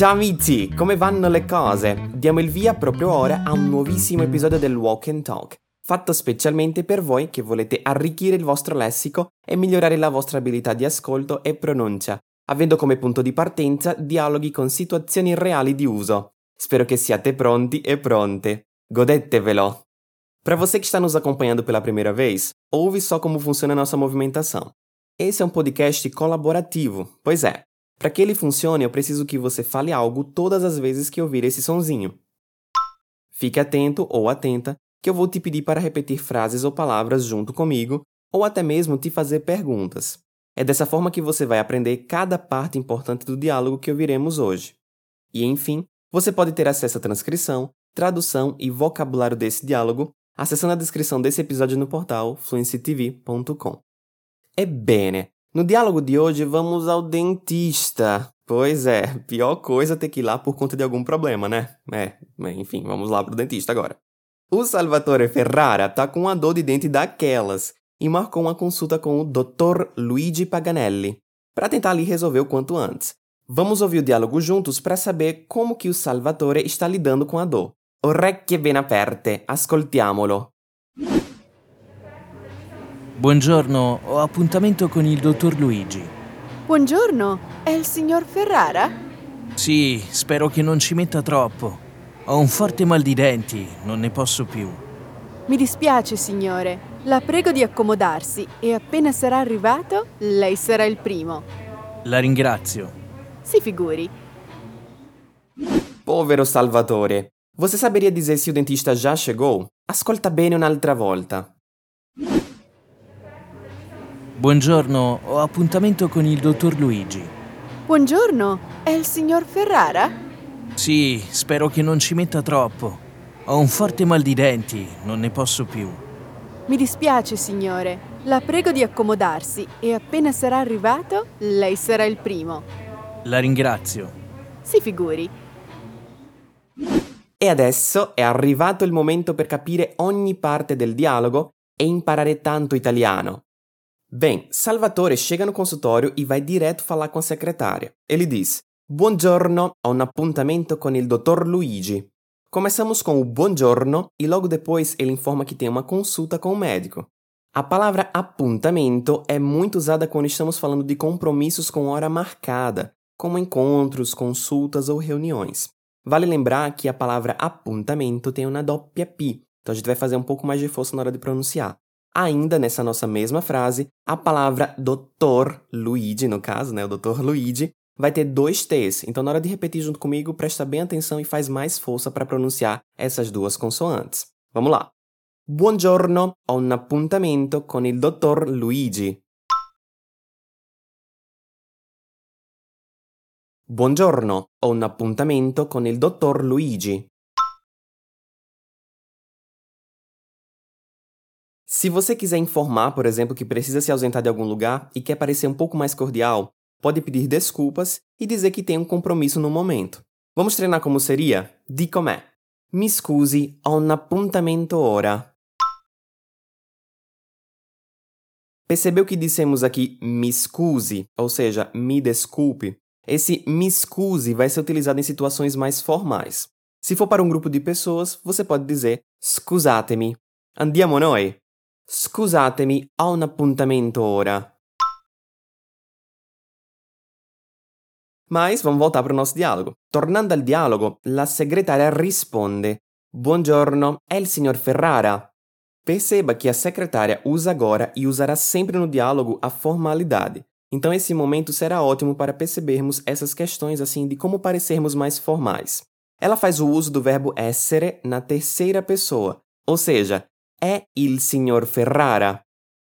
Ciao amici, come vanno le cose? Diamo il via proprio ora a un nuovissimo episodio del Walk and Talk, fatto specialmente per voi che volete arricchire il vostro lessico e migliorare la vostra abilità di ascolto e pronuncia, avendo come punto di partenza dialoghi con situazioni reali di uso. Spero che siate pronti e pronte. Godetevelo! Para você que está nos acompanhando pela primeira vez, ouve só como funciona a nossa movimentação. Esse é um podcast colaborativo, pois é, para que ele funcione, eu preciso que você fale algo todas as vezes que ouvir esse sonzinho. Fique atento ou atenta, que eu vou te pedir para repetir frases ou palavras junto comigo, ou até mesmo te fazer perguntas. É dessa forma que você vai aprender cada parte importante do diálogo que ouviremos hoje. E enfim, você pode ter acesso à transcrição, tradução e vocabulário desse diálogo acessando a descrição desse episódio no portal fluencytv.com. Ebbene, no diálogo de hoje vamos ao dentista. Pois é, pior coisa ter que ir lá por conta de algum problema, né? É, enfim, vamos lá pro dentista agora. O Salvatore Ferrara tá com uma dor de dente daquelas e marcou uma consulta com o Dr. Luigi Paganelli para tentar ali resolver o quanto antes. Vamos ouvir o diálogo juntos para saber como que o Salvatore está lidando com a dor. Orecchie ben aperte, ascoltiamolo. Buongiorno, ho appuntamento con il dottor Luigi. Buongiorno, è il signor Ferrara? Sì, spero che non ci metta troppo. Ho un forte mal di denti, non ne posso più. Mi dispiace, signore. La prego di accomodarsi e appena sarà arrivato, lei sarà il primo. La ringrazio. Si figuri. Povero Salvatore. Você saberia dizer se o dentista já chegou? Ascolta bene un'altra volta. Buongiorno, ho appuntamento con il dottor Luigi. Buongiorno, è il signor Ferrara? Sì, spero che non ci metta troppo. Ho un forte mal di denti, non ne posso più. Mi dispiace, signore. La prego di accomodarsi e appena sarà arrivato, lei sarà il primo. La ringrazio. Si figuri. E adesso è arrivato il momento per capire ogni parte del dialogo e imparare tanto italiano. Bem, Salvatore chega no consultório e vai direto falar com a secretária. Ele diz: Buongiorno, ho un appuntamento con il dottor Luigi. Começamos com o buongiorno e logo depois ele informa que tem uma consulta com o médico. A palavra appuntamento é muito usada quando estamos falando de compromissos com hora marcada, como encontros, consultas ou reuniões. Vale lembrar que a palavra appuntamento tem uma doppia P, então a gente vai fazer um pouco mais de força na hora de pronunciar. Ainda nessa nossa mesma frase, a palavra doutor Luigi, no caso, né, o doutor Luigi, vai ter dois T's. Então, na hora de repetir junto comigo, presta bem atenção e faz mais força para pronunciar essas duas consoantes. Vamos lá. Buongiorno, ho un appuntamento con il dottor Luigi. Buongiorno, ho un appuntamento con il dottor Luigi. Se você quiser informar, por exemplo, que precisa se ausentar de algum lugar e quer parecer um pouco mais cordial, pode pedir desculpas e dizer que tem um compromisso no momento. Vamos treinar como seria? Di com'è. Mi scusi, ho un appuntamento ora. Percebeu que dissemos aqui me scusi, ou seja, me desculpe? Esse me scusi vai ser utilizado em situações mais formais. Se for para um grupo de pessoas, você pode dizer scusatemi. Andiamo noi. Scusatemi, ho un appuntamento ora. Mas vamos voltar para o nosso diálogo. Tornando al dialogo, la segretaria risponde: Buongiorno, è il signor Ferrara. Perceba que a secretária usa agora e usará sempre no diálogo a formalidade. Então esse momento será ótimo para percebermos essas questões assim de como parecermos mais formais. Ela faz o uso do verbo essere na terceira pessoa, ou seja, é il signor Ferrara.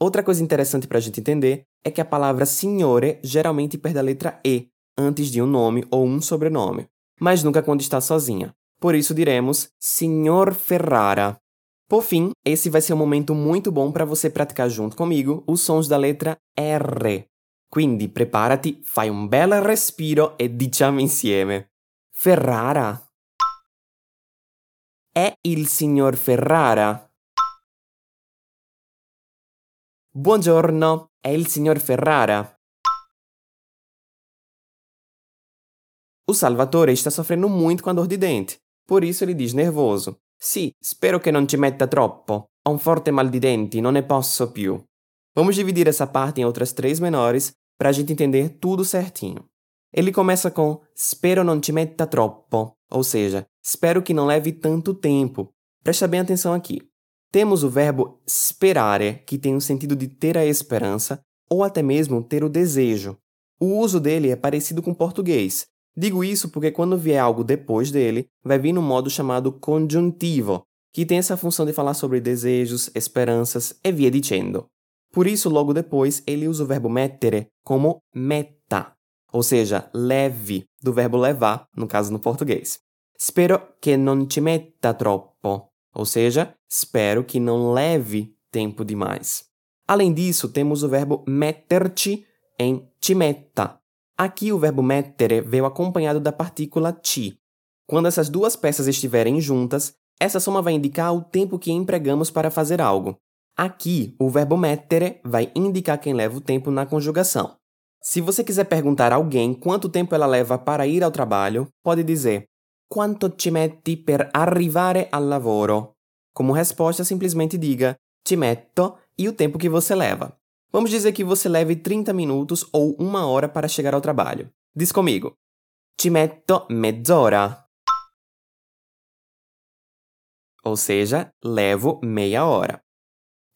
Outra coisa interessante para a gente entender é que a palavra signore geralmente perde a letra E antes de um nome ou um sobrenome, mas nunca quando está sozinha. Por isso diremos signor Ferrara. Por fim, esse vai ser um momento muito bom para você praticar junto comigo os sons da letra R. Quindi preparati, fai un bel respiro e diciamo insieme. Ferrara. È il signor Ferrara. Buongiorno, è il signor Ferrara. O Salvatore está sofrendo muito com a dor de dente, por isso ele diz nervoso: Sì, spero che non ci metta troppo. Ho un forte mal di denti, non ne posso più. Vamos dividir essa parte em outras três menores para a gente entender tudo certinho. Ele começa com spero non ci metta troppo, ou seja, espero que não leve tanto tempo. Presta bem atenção aqui. Temos o verbo sperare, que tem o sentido de ter a esperança ou até mesmo ter o desejo. O uso dele é parecido com o português. Digo isso porque quando vier algo depois dele, vai vir no modo chamado conjuntivo, que tem essa função de falar sobre desejos, esperanças e via dicendo. Por isso, logo depois, ele usa o verbo mettere como metta, ou seja, leve, do verbo levar, no caso no português. Spero che non ci metta troppo. Ou seja, espero que não leve tempo demais. Além disso, temos o verbo metterci em ci metta. Aqui o verbo mettere veio acompanhado da partícula ci. Quando essas duas peças estiverem juntas, essa soma vai indicar o tempo que empregamos para fazer algo. Aqui, o verbo mettere vai indicar quem leva o tempo na conjugação. Se você quiser perguntar a alguém quanto tempo ela leva para ir ao trabalho, pode dizer Quanto ci metti per arrivare al lavoro? Como resposta, simplesmente diga ci metto e o tempo que você leva. Vamos dizer que você leve 30 minutos ou uma hora para chegar ao trabalho. Diz comigo. Ci metto mezz'ora. Ou seja, levo meia hora.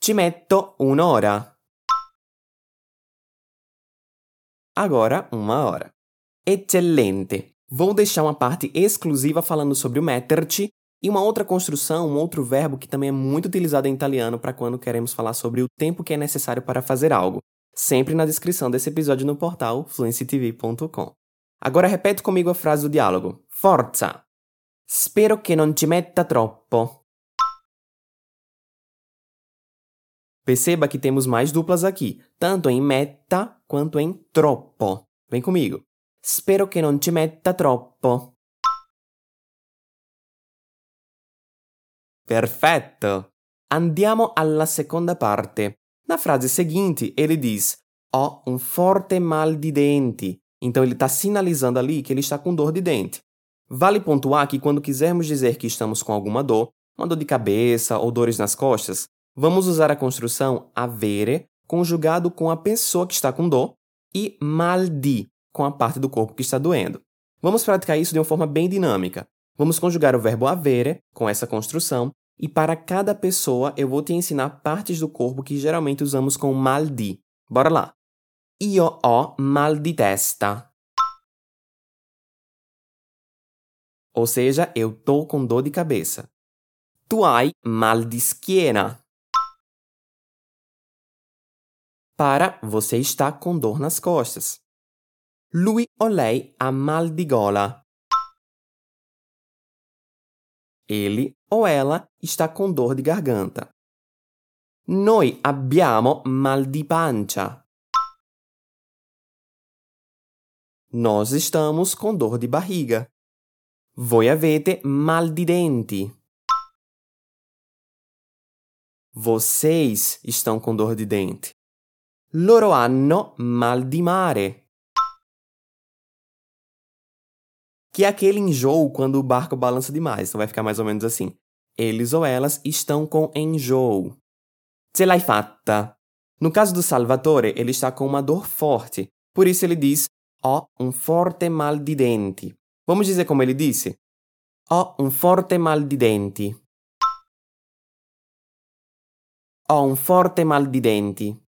Ci metto un'ora. Agora, uma hora. Eccellente. Vou deixar uma parte exclusiva falando sobre o metterci e uma outra construção, um outro verbo que também é muito utilizado em italiano para quando queremos falar sobre o tempo que é necessário para fazer algo, sempre na descrição desse episódio no portal fluencytv.com. Agora repete comigo a frase do diálogo. Forza! Spero che non ci metta troppo. Perceba que temos mais duplas aqui, tanto em metta quanto em troppo. Vem comigo. Spero che non ci metta troppo. Perfetto! Andiamo alla seconda parte. Na frase seguinte, ele diz: Ho um forte mal di denti. Então, ele está sinalizando ali que ele está com dor de dente. Vale pontuar que quando quisermos dizer que estamos com alguma dor, uma dor de cabeça ou dores nas costas, vamos usar a construção avere conjugado com a pessoa que está com dor e mal di, com a parte do corpo que está doendo. Vamos praticar isso de uma forma bem dinâmica. Vamos conjugar o verbo avere com essa construção e para cada pessoa eu vou te ensinar partes do corpo que geralmente usamos com mal di. Bora lá. Io ho mal di testa. Ou seja, eu tô com dor de cabeça. Tu hai mal di schiena. Para você está com dor nas costas. Lui o lei ha mal di gola. Ele ou ela está com dor de garganta. Noi abbiamo mal di pancia. Nós estamos com dor de barriga. Voi avete mal di denti. Vocês estão com dor de dente. Loro hanno mal di mare. Que é aquele enjoo quando o barco balança demais. Então vai ficar mais ou menos assim. Eles ou elas estão com enjoo. Ce l'hai fatta. No caso do Salvatore, ele está com uma dor forte. Por isso ele diz: Ho un forte mal di denti. Vamos dizer como ele disse? Ho un forte mal di denti. Ho un forte mal di denti.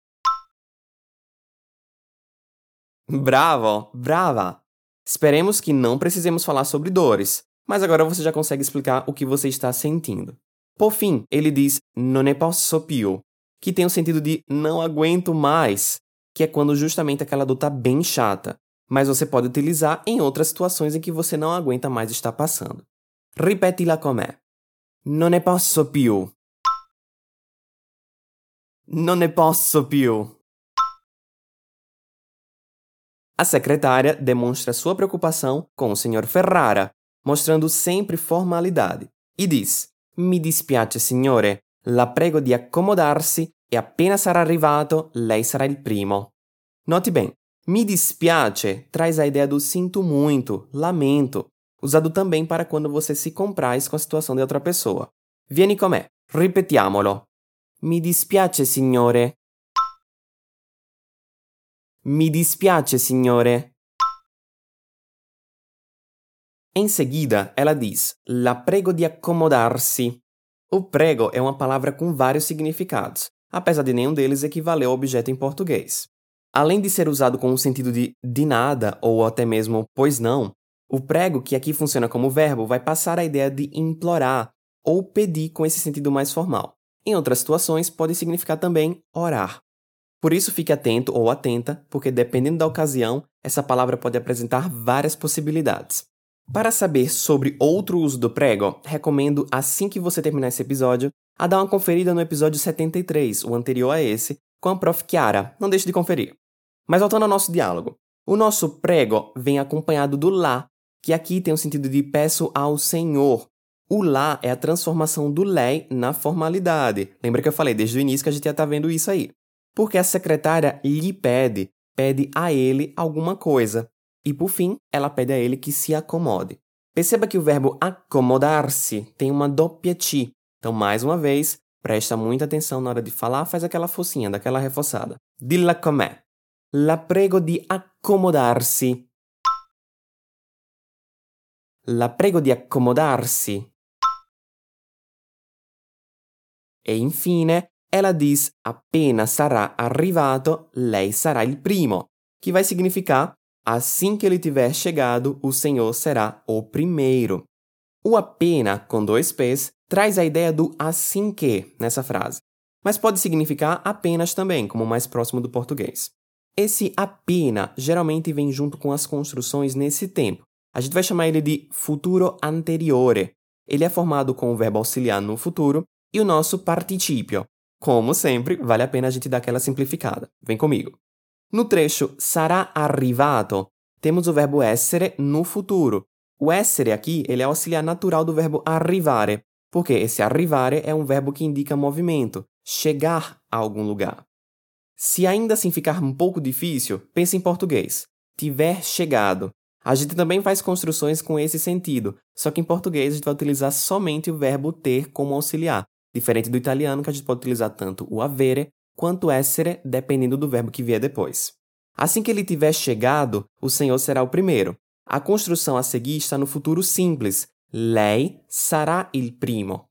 Bravo, brava! Esperemos que não precisemos falar sobre dores, mas agora você já consegue explicar o que você está sentindo. Por fim, ele diz non ne posso più, que tem o sentido de não aguento mais, que é quando justamente aquela dor está bem chata, mas você pode utilizar em outras situações em que você não aguenta mais estar passando. Ripetila com'è. Non ne posso più. Non ne posso più. A secretária demonstra sua preocupação com o Sr. Ferrara, mostrando sempre formalidade, e diz: Mi dispiace, signore, la prego di accomodarsi e appena sarà arrivato, lei sarà il primo. Note bem, Mi dispiace traz a ideia do sinto muito, lamento, usado também para quando você se compraz com a situação de outra pessoa. Vieni con me, ripetiamolo. Mi dispiace, signore. Mi dispiace, signore. Em seguida, ela diz: La prego di accomodarsi. O prego é uma palavra com vários significados, apesar de nenhum deles equivaler ao objeto em português. Além de ser usado com o sentido de de nada ou até mesmo pois não, o prego, que aqui funciona como verbo, vai passar a ideia de implorar ou pedir com esse sentido mais formal. Em outras situações, pode significar também orar. Por isso, fique atento ou atenta, porque dependendo da ocasião, essa palavra pode apresentar várias possibilidades. Para saber sobre outro uso do prego, recomendo, assim que você terminar esse episódio, a dar uma conferida no episódio 73, o anterior a esse, com a prof. Chiara. Não deixe de conferir. Mas voltando ao nosso diálogo. O nosso prego vem acompanhado do lá, que aqui tem o sentido de peço ao Senhor. O lá é a transformação do lei na formalidade. Lembra que eu falei desde o início que a gente já está vendo isso aí. Porque a secretária lhe pede, pede a ele alguma coisa. E por fim, ela pede a ele que se acomode. Perceba que o verbo acomodar-se tem uma doppia T. Então, mais uma vez, presta muita atenção na hora de falar, faz aquela focinha, daquela reforçada. Dilla com'è. La prego di accomodarsi. La prego di accomodarsi. E infine, ela diz appena sarà arrivato, lei sarà il primo, que vai significar Assim que ele tiver chegado, o Senhor será o primeiro. O apena, com dois P's, traz a ideia do assim que nessa frase, mas pode significar apenas também, como mais próximo do português. Esse apena geralmente vem junto com as construções nesse tempo. A gente vai chamar ele de futuro anteriore. Ele é formado com o verbo auxiliar no futuro e o nosso participio. Como sempre, vale a pena a gente dar aquela simplificada. Vem comigo. No trecho sarà arrivato, temos o verbo essere no futuro. O essere aqui ele é auxiliar natural do verbo arrivare, porque esse arrivare é um verbo que indica movimento, chegar a algum lugar. Se ainda assim ficar um pouco difícil, pense em português. Tiver chegado. A gente também faz construções com esse sentido, só que em português a gente vai utilizar somente o verbo ter como auxiliar, diferente do italiano que a gente pode utilizar tanto o avere quanto essere, dependendo do verbo que vier depois. Assim que ele tiver chegado, o Senhor será o primeiro. A construção a seguir está no futuro simples. Lei sarà il primo.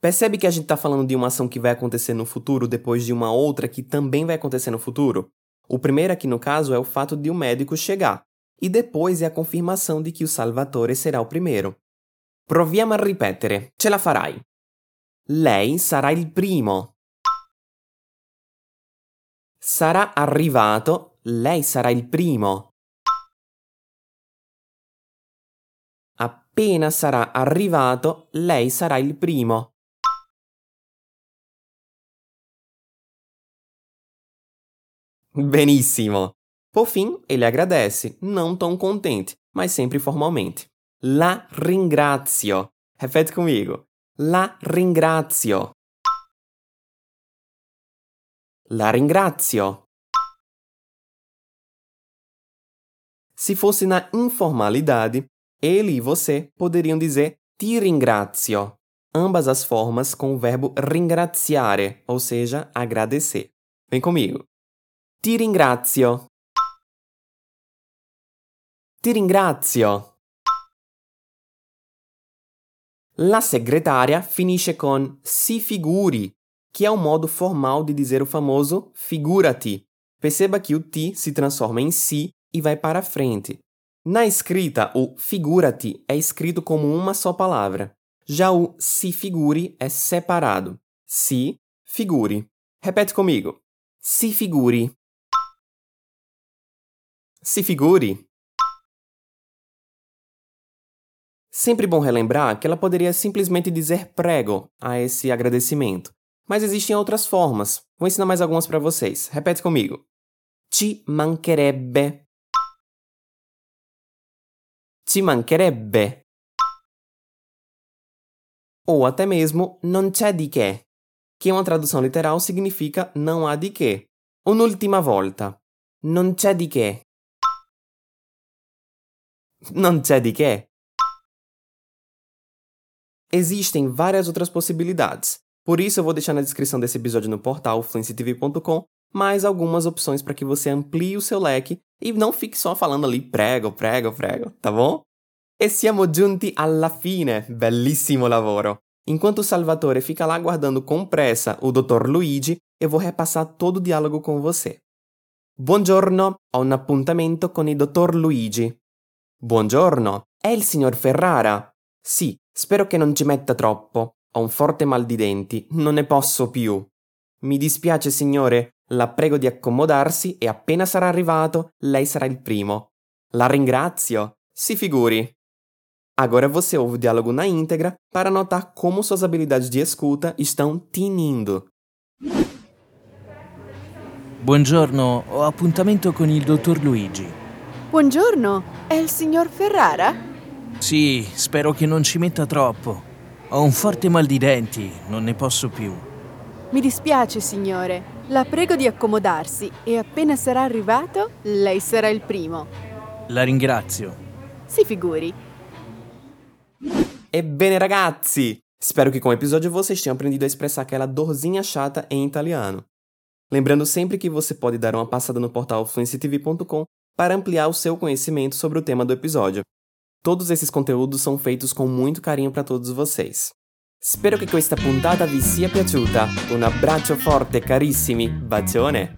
Percebe que a gente está falando de uma ação que vai acontecer no futuro depois de uma outra que também vai acontecer no futuro? O primeiro aqui no caso é o fato de o médico chegar, e depois é a confirmação de que o Salvatore será o primeiro. Proviamo a ripetere, ce la farai. Lei sarà il primo. Sarà arrivato, lei sarà il primo. Appena sarà arrivato, lei sarà il primo. Benissimo! Por fim, ele agradece, não tão contente, mas sempre formalmente. La ringrazio. Repete comigo. La ringrazio. La ringrazio. Se fosse na informalidade, ele e você poderiam dizer ti ringrazio. Ambas as formas com o verbo ringraziare, ou seja, agradecer. Vem comigo. Ti ringrazio. Ti ringrazio. La segretaria finisce con si figuri que é o modo formal de dizer o famoso figura-te. Perceba que o ti se transforma em si e vai para frente. Na escrita, o figura-te é escrito como uma só palavra. Já o se figure é separado. Se figure. Repete comigo. Se figure. Se figure. Sempre bom relembrar que ela poderia simplesmente dizer prego a esse agradecimento. Mas existem outras formas. Vou ensinar mais algumas para vocês. Repete comigo. Ci mancherebbe. Ci mancherebbe. Ou até mesmo non c'è di che, que uma tradução literal significa não há de que. Un'ultima volta. Non c'è di che. Non c'è di che. Existem várias outras possibilidades. Por isso, eu vou deixar na descrição desse episódio no portal fluencytv.com mais algumas opções para que você amplie o seu leque e não fique só falando ali prego, prego, prego, tá bom? E siamo giunti alla fine, bellissimo lavoro! Enquanto o Salvatore fica lá aguardando com pressa o Dr. Luigi, eu vou repassar todo o diálogo com você. Buongiorno, ho un appuntamento con il Dr. Luigi. Buongiorno, è il signor Ferrara? Sì, spero che non ci metta troppo. Ho un forte mal di denti, non ne posso più. Mi dispiace, signore, la prego di accomodarsi e appena sarà arrivato, lei sarà il primo. La ringrazio. Si figuri. Agora você ouve o diálogo na íntegra para notar como suas habilidades de escuta estão tinindo. Buongiorno, ho appuntamento con il dottor Luigi. Buongiorno, è il signor Ferrara? Sì, spero che non ci metta troppo. Ho un forte mal di denti, non ne posso più. Mi dispiace, signore. La prego di accomodarsi e appena sarà arrivato, lei sarà il primo. La ringrazio. Si figuri. Ebbene ragazzi, spero que com o episódio vocês tenham aprendido a expressar aquela dorzinha chata em italiano. Lembrando sempre que você pode dar uma passada no portal fluencytv.com para ampliar o seu conhecimento sobre o tema do episódio. Todos esses conteúdos são feitos com muito carinho para todos vocês. Spero che questa puntata vi sia piaciuta. Un abbraccio forte carissimi, bacione!